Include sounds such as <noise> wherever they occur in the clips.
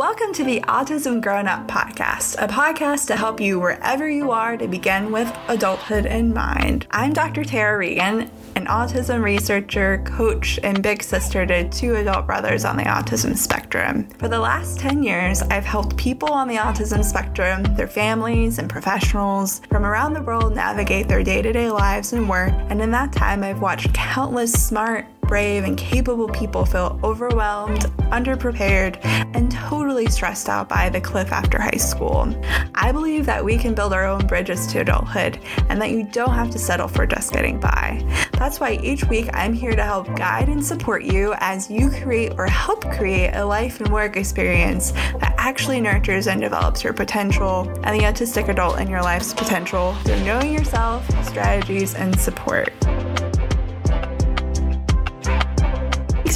Welcome to the Autism Grown Up Podcast, a podcast to help you wherever you are to begin with adulthood in mind. I'm Dr. Tara Regan, an autism researcher, coach, and big sister to two adult brothers on the autism spectrum. For the last 10 years, I've helped people on the autism spectrum, their families, and professionals from around the world navigate their day to day lives and work. And in that time, I've watched countless smart, brave, and capable people feel overwhelmed, underprepared, and totally stressed out by the cliff after high school. I believe that we can build our own bridges to adulthood and that you don't have to settle for just getting by. That's why each week I'm here to help guide and support you as you create or help create a life and work experience that actually nurtures and develops your potential and the autistic adult in your life's potential through knowing yourself, strategies, and support.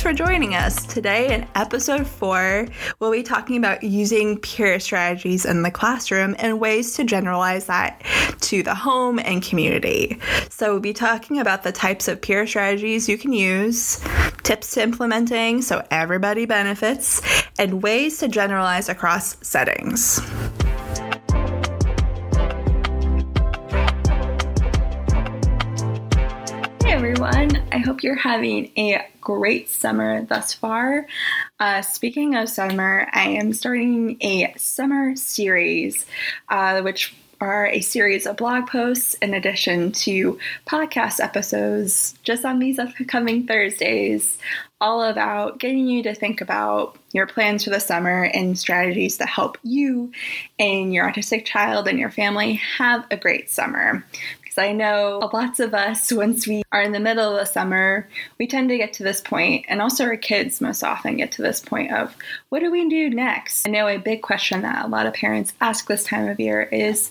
For joining us. Today, in episode four, we'll be talking about using peer strategies in the classroom and ways to generalize that to the home and community. So, we'll be talking about the types of peer strategies you can use, tips to implementing so everybody benefits, and ways to generalize across settings. I hope you're having a great summer thus far. Uh, speaking of summer, I am starting a summer series, uh, which are a series of blog posts in addition to podcast episodes just on these upcoming Thursdays, all about getting you to think about your plans for the summer and strategies to help you and your autistic child and your family have a great summer. Because I know lots of us, once we are in the middle of the summer, we tend to get to this point, and also our kids most often get to this point of what do we do next? I know a big question that a lot of parents ask this time of year is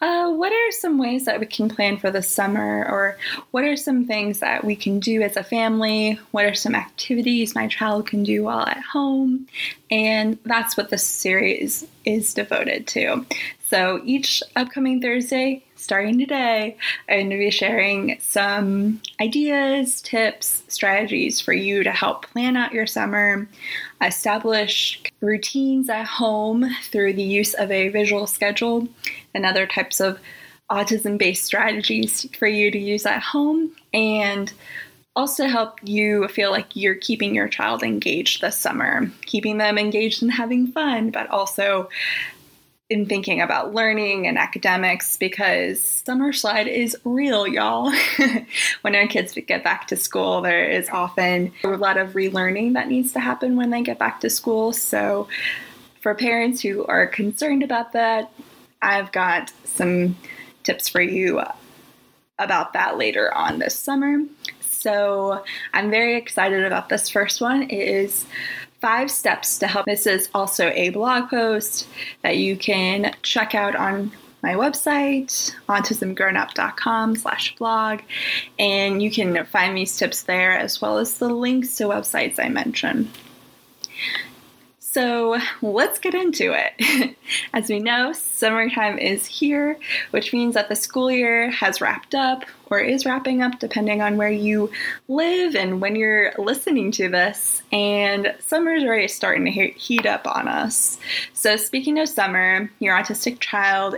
uh, what are some ways that we can plan for the summer, or what are some things that we can do as a family? What are some activities my child can do while at home? And that's what this series is devoted to. So each upcoming Thursday, starting today, I'm going to be sharing some ideas, tips, strategies for you to help plan out your summer, establish routines at home through the use of a visual schedule, and other types of autism based strategies for you to use at home, and also help you feel like you're keeping your child engaged this summer, keeping them engaged and having fun, but also in thinking about learning and academics because summer slide is real, y'all. <laughs> when our kids get back to school, there is often a lot of relearning that needs to happen when they get back to school. So, for parents who are concerned about that, I've got some tips for you about that later on this summer. So, I'm very excited about this first one. It is five steps to help. This is also a blog post that you can check out on my website, autismgrownup.com slash blog, and you can find these tips there as well as the links to websites I mentioned. So let's get into it. <laughs> As we know, summertime is here, which means that the school year has wrapped up or is wrapping up, depending on where you live and when you're listening to this. And summer's already starting to heat up on us. So, speaking of summer, your autistic child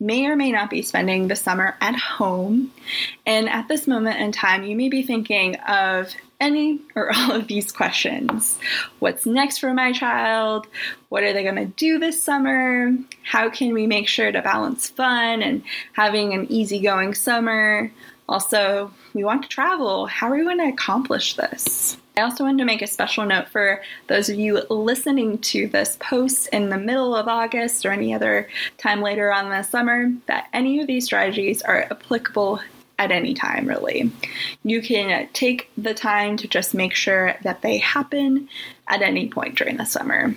may or may not be spending the summer at home. And at this moment in time, you may be thinking of any or <laughs> all of these questions. What's next for my child? What are they going to do this summer? How can we make sure to balance fun and having an easygoing summer? Also, we want to travel. How are we going to accomplish this? I also wanted to make a special note for those of you listening to this post in the middle of August or any other time later on the summer that any of these strategies are applicable at any time, really. You can take the time to just make sure that they happen at any point during the summer.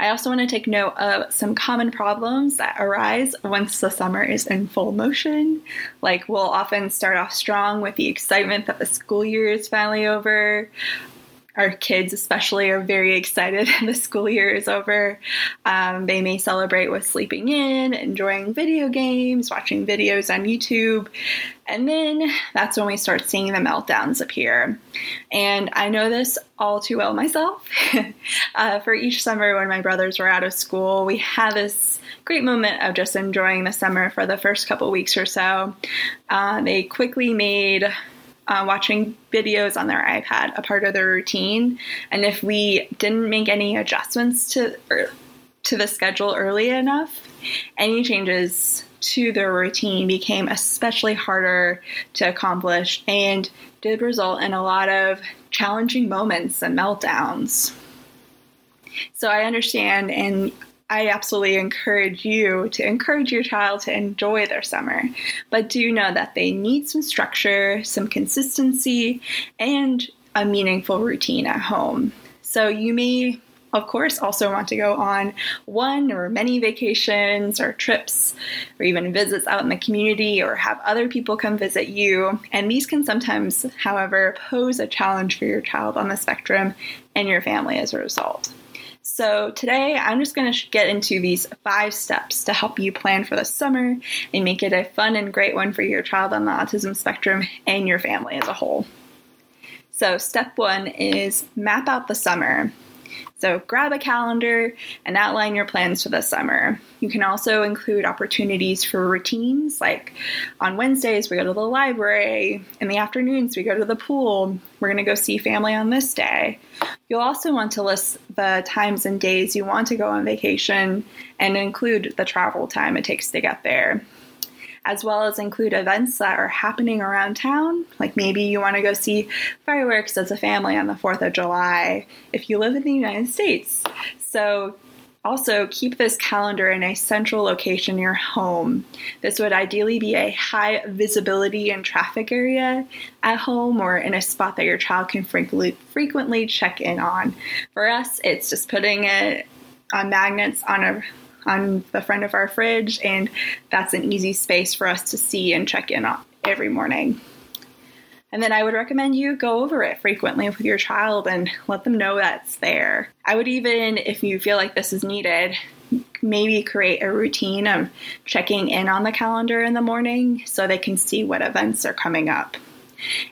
I also want to take note of some common problems that arise once the summer is in full motion. Like, we'll often start off strong with the excitement that the school year is finally over. Our kids, especially, are very excited <laughs> the school year is over. Um, they may celebrate with sleeping in, enjoying video games, watching videos on YouTube. And then that's when we start seeing the meltdowns appear. And I know this all too well myself. <laughs> uh, for each summer when my brothers were out of school, we had this great moment of just enjoying the summer for the first couple weeks or so. Uh, they quickly made uh, watching videos on their iPad a part of their routine. And if we didn't make any adjustments to er, to the schedule early enough, any changes to their routine became especially harder to accomplish and did result in a lot of challenging moments and meltdowns. So I understand and I absolutely encourage you to encourage your child to enjoy their summer, but do know that they need some structure, some consistency, and a meaningful routine at home. So you may of course, also want to go on one or many vacations or trips or even visits out in the community or have other people come visit you. And these can sometimes, however, pose a challenge for your child on the spectrum and your family as a result. So, today I'm just going to get into these five steps to help you plan for the summer and make it a fun and great one for your child on the autism spectrum and your family as a whole. So, step one is map out the summer. So grab a calendar and outline your plans for the summer. You can also include opportunities for routines, like on Wednesdays, we go to the library. In the afternoons, we go to the pool. We're going to go see family on this day. You'll also want to list the times and days you want to go on vacation and include the travel time it takes to get there as well as include events that are happening around town. Like maybe you want to go see fireworks as a family on the 4th of July if you live in the United States. So also, keep this calendar in a central location near home. This would ideally be a high visibility and traffic area at home or in a spot that your child can frequently, check in on. For us, it's just putting it on magnets on a on the front of our fridge, and that's an easy space for us to see and check in on every morning. And then I would recommend you go over it frequently with your child and let them know that's there. I would even, if you feel like this is needed, maybe create a routine of checking in on the calendar in the morning so they can see what events are coming up.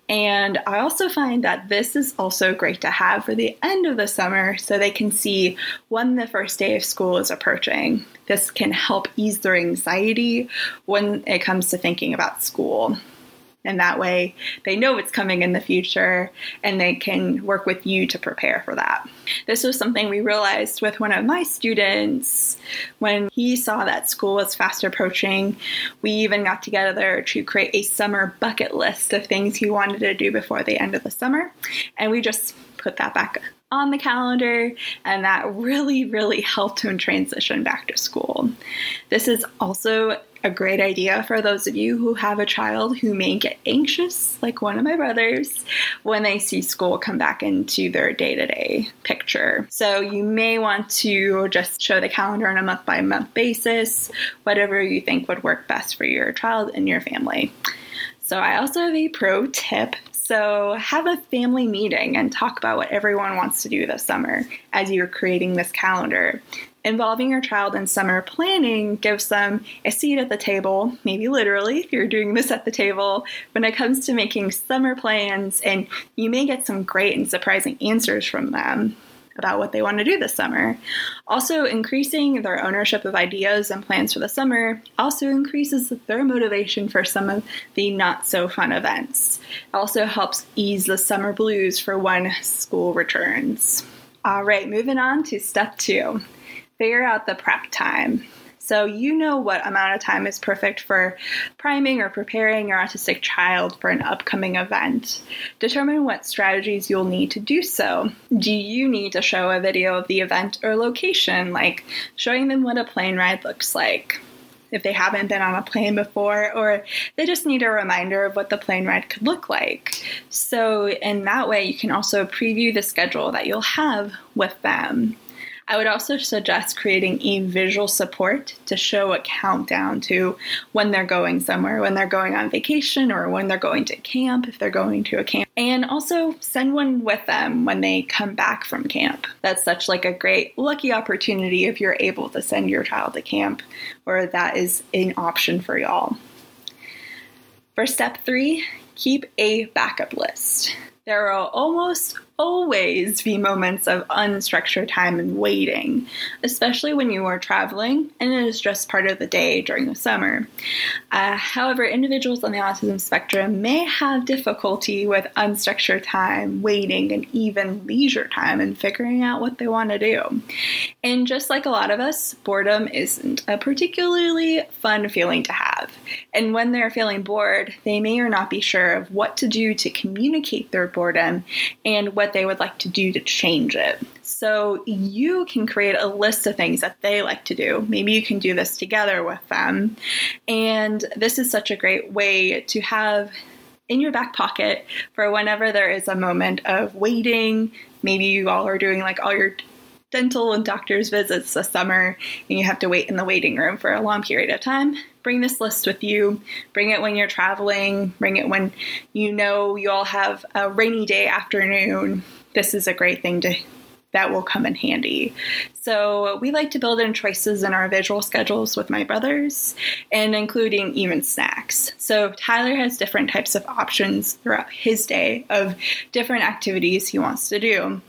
And I also find that this is also great to have for the end of the summer so they can see when the first day of school is approaching. This can help ease their anxiety when it comes to thinking about school. And that way they know it's coming in the future and they can work with you to prepare for that. This was something we realized with one of my students when he saw that school was fast approaching. We even got together to create a summer bucket list of things he wanted to do before the end of the summer. And we just put that back on the calendar, and that really, really helped him transition back to school. This is also a great idea for those of you who have a child who may get anxious, like one of my brothers, when they see school come back into their day to day picture. So you may want to just show the calendar on a month by month basis, whatever you think would work best for your child and your family. So I also have a pro tip so, have a family meeting and talk about what everyone wants to do this summer as you're creating this calendar. Involving your child in summer planning gives them a seat at the table, maybe literally if you're doing this at the table, when it comes to making summer plans, and you may get some great and surprising answers from them about what they want to do this summer. Also, increasing their ownership of ideas and plans for the summer also increases their motivation for some of the not so fun events. It also helps ease the summer blues for when school returns. All right, moving on to step two figure out the prep time. So you know what amount of time is perfect for priming or preparing your autistic child for an upcoming event. Determine what strategies you'll need to do so. Do you need to show a video of the event or location, like showing them what a plane ride looks like? If they haven't been on a plane before, or they just need a reminder of what the plane ride could look like. So, in that way, you can also preview the schedule that you'll have with them. I would also suggest creating a visual support to show a countdown to when they're going somewhere, when they're going on vacation, or when they're going to camp, if they're going to a camp. And also send one with them when they come back from camp. That's such like a great lucky opportunity if you're able to send your child to camp, or that is an option for y'all. For step three, keep a backup list. There are almost always be moments of unstructured time and waiting, especially when you are traveling and it is just part of the day during the summer. Uh, however, individuals on the autism spectrum may have difficulty with unstructured time, waiting, and even leisure time and figuring out what they want to do. And just like a lot of us, boredom isn't a particularly fun feeling to have. And when they're feeling bored, they may or not be sure of what to do to communicate their boredom and what what they would like to do to change it. So you can create a list of things that they like to do. Maybe you can do this together with them. And this is such a great way to have in your back pocket for whenever there is a moment of waiting. Maybe you all are doing like all your dental and doctor's visits this summer and you have to wait in the waiting room for a long period of time bring this list with you. Bring it when you're traveling. Bring it when you know you all have a rainy day afternoon. This is a great thing to that will come in handy. So we like to build in choices in our visual schedules with my brothers and including even snacks. So Tyler has different types of options throughout his day of different activities he wants to do.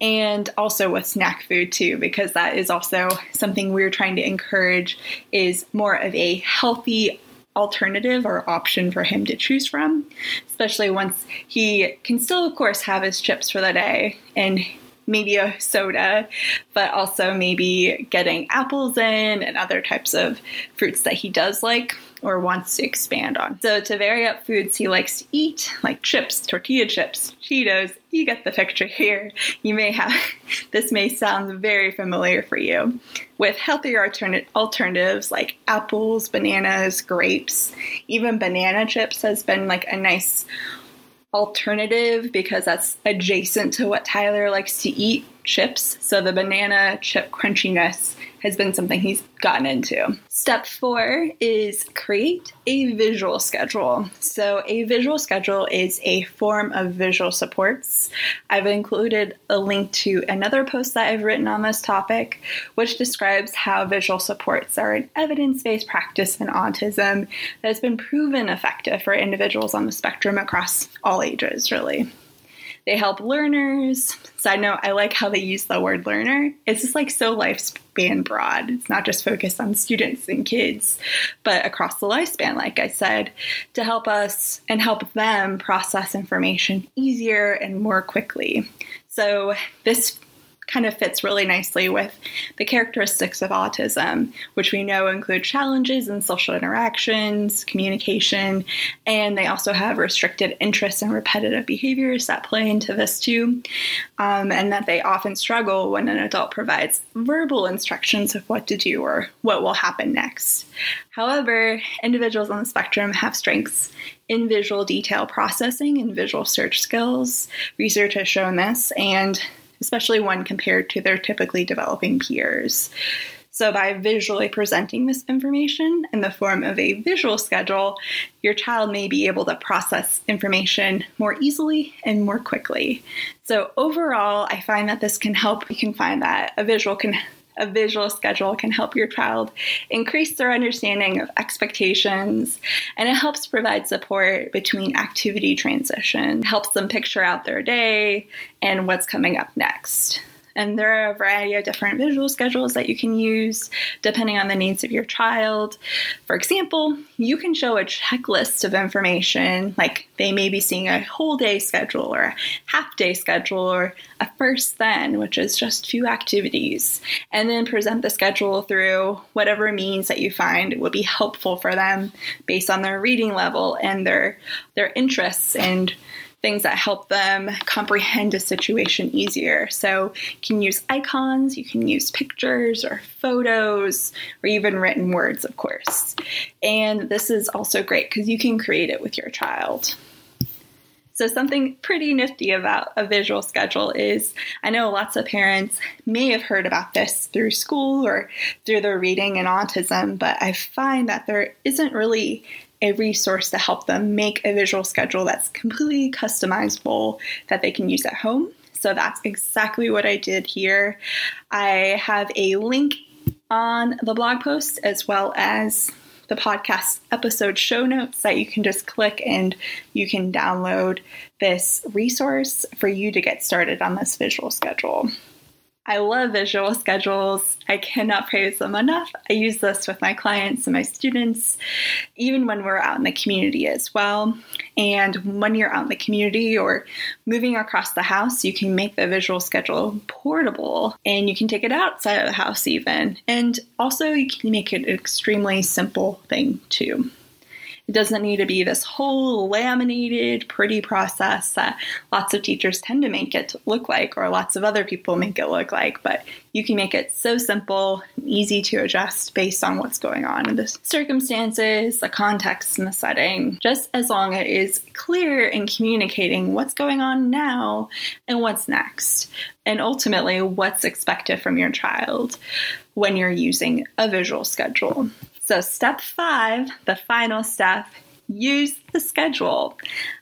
And also with snack food too, because that is also something we're trying to encourage is more of a healthy alternative or option for him to choose from, especially once he can still, of course, have his chips for the day and maybe a soda, but also maybe getting apples in and other types of fruits that he does like or wants to expand on. So, to vary up foods he likes to eat, like chips, tortilla chips, Cheetos, you get the picture here. You may have, <laughs> this may sound very familiar for you. With healthier altern- alternatives like apples, bananas, grapes, even banana chips has been like a nice alternative because that's adjacent to what Tyler likes to eat chips. So the banana chip crunchiness has been something he's gotten into. Step four is create a visual schedule. So, a visual schedule is a form of visual supports. I've included a link to another post that I've written on this topic, which describes how visual supports are an evidence based practice in autism that has been proven effective for individuals on the spectrum across all ages, really. They help learners. Side note, I like how they use the word learner. It's just like so lifespan broad. It's not just focused on students and kids, but across the lifespan, like I said, to help us and help them process information easier and more quickly. So this kind of fits really nicely with the characteristics of autism, which we know include challenges in social interactions, communication, and they also have restricted interests and repetitive behaviors that play into this too, um, and that they often struggle when an adult provides verbal instructions of what to do or what will happen next. However, individuals on the spectrum have strengths in visual detail processing and visual search skills. Research has shown this, and especially when compared to their typically developing peers. So, by visually presenting this information in the form of a visual schedule, your child may be able to process information more easily and more quickly. So, overall, I find that this can help. You can find that a visual can a visual schedule can help your child increase their understanding of expectations and it helps provide support between activity transition, helps them picture out their day and what's coming up next. And there are a variety of different visual schedules that you can use depending on the needs of your child. For example, you can show a checklist of information, like they may be seeing a whole day schedule or a half day schedule or a first then, which is just few activities, and then present the schedule through whatever means that you find would be helpful for them based on their reading level and their their interests and things that help them comprehend a situation easier. So you can use icons, you can use pictures or photos, or even written words, of course. And this is also great because you can create it with your child. So, something pretty nifty about a visual schedule is I know lots of parents may have heard about this through school or through their reading and autism, but I find that there isn't really a resource to help them make a visual schedule that's completely customizable that they can use at home. So, that's exactly what I did here. I have a link on the blog post as well as the podcast episode show notes that you can just click and you can download this resource for you to get started on this visual schedule. I love visual schedules. I cannot praise them enough. I use this with my clients and my students, even when we're out in the community as well. And when you're out in the community or moving across the house, you can make the visual schedule portable and you can take it outside of the house, even. And also, you can make it an extremely simple thing, too. It doesn't need to be this whole laminated, pretty process that lots of teachers tend to make it look like, or lots of other people make it look like. But you can make it so simple and easy to adjust based on what's going on in the circumstances, the context, and the setting, just as long as it is clear in communicating what's going on now and what's next, and ultimately what's expected from your child when you're using a visual schedule. So, step five, the final step, use the schedule.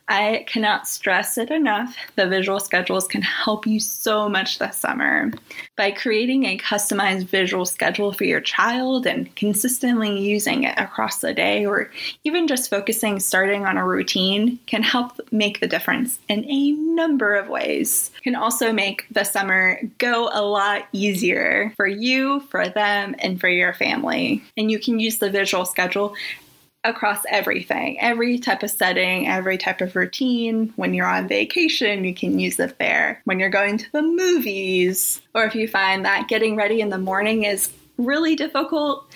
I cannot stress it enough. The visual schedules can help you so much this summer. By creating a customized visual schedule for your child and consistently using it across the day, or even just focusing starting on a routine, can help make the difference in a number of ways. Can also make the summer go a lot easier for you, for them, and for your family. And you can use the visual schedule across everything, every type of setting, every type of routine. When you're on vacation, you can use it there. When you're going to the movies, or if you find that getting ready in the morning is really difficult,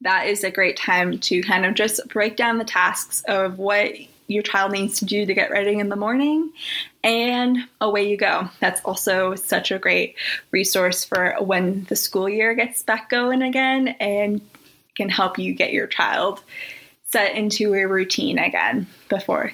that is a great time to kind of just break down the tasks of what your child needs to do to get ready in the morning and away you go. That's also such a great resource for when the school year gets back going again and can help you get your child set into a routine again before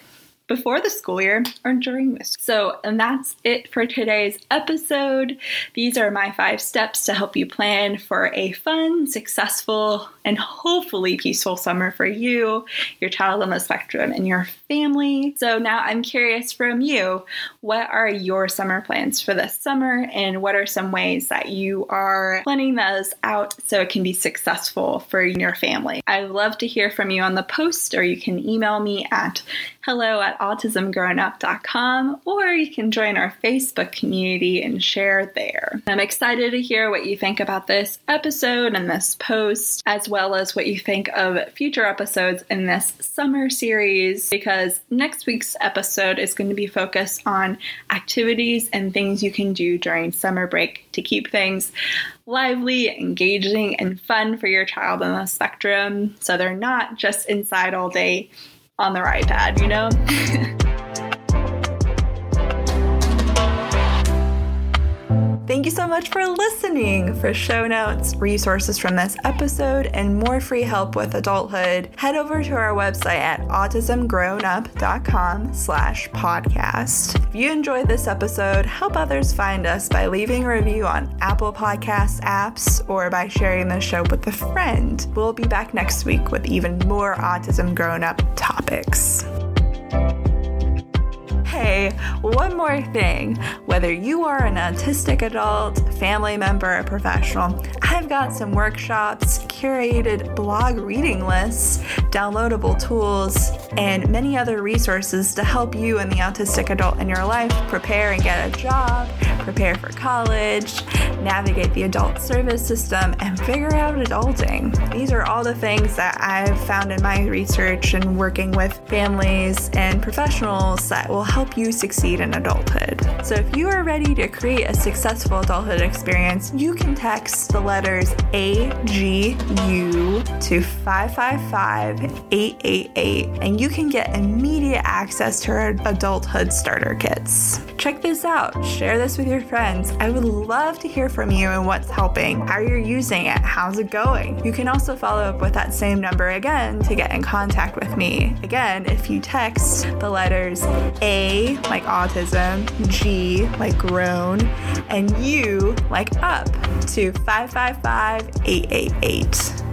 before the school year or during this. So, and that's it for today's episode. These are my five steps to help you plan for a fun, successful, and hopefully peaceful summer for you, your child on the spectrum, and your family. So, now I'm curious from you what are your summer plans for this summer, and what are some ways that you are planning those out so it can be successful for your family? I'd love to hear from you on the post, or you can email me at hello at autismgrownup.com, or you can join our Facebook community and share there. I'm excited to hear what you think about this episode and this post, as well as what you think of future episodes in this summer series, because next week's episode is going to be focused on activities and things you can do during summer break to keep things lively, engaging, and fun for your child on the spectrum so they're not just inside all day on their iPad, you know? <laughs> you so much for listening. For show notes, resources from this episode, and more free help with adulthood, head over to our website at autismgrownup.com slash podcast. If you enjoyed this episode, help others find us by leaving a review on Apple Podcast apps or by sharing the show with a friend. We'll be back next week with even more Autism Grown Up topics. Hey, one more thing. Whether you are an autistic adult, family member, or professional, I've got some workshops, curated blog reading lists, downloadable tools, and many other resources to help you and the autistic adult in your life prepare and get a job, prepare for college, navigate the adult service system, and figure out adulting. These are all the things that I've found in my research and working with families and professionals that will help you succeed in adulthood. So if you are ready to create a successful adulthood experience, you can text the letters AGU to 555 888 and you can get immediate access to our adulthood starter kits. Check this out, share this with your your friends. I would love to hear from you and what's helping, how you're using it, how's it going. You can also follow up with that same number again to get in contact with me. Again, if you text the letters A like autism, G like grown, and U like up to 555 888 it.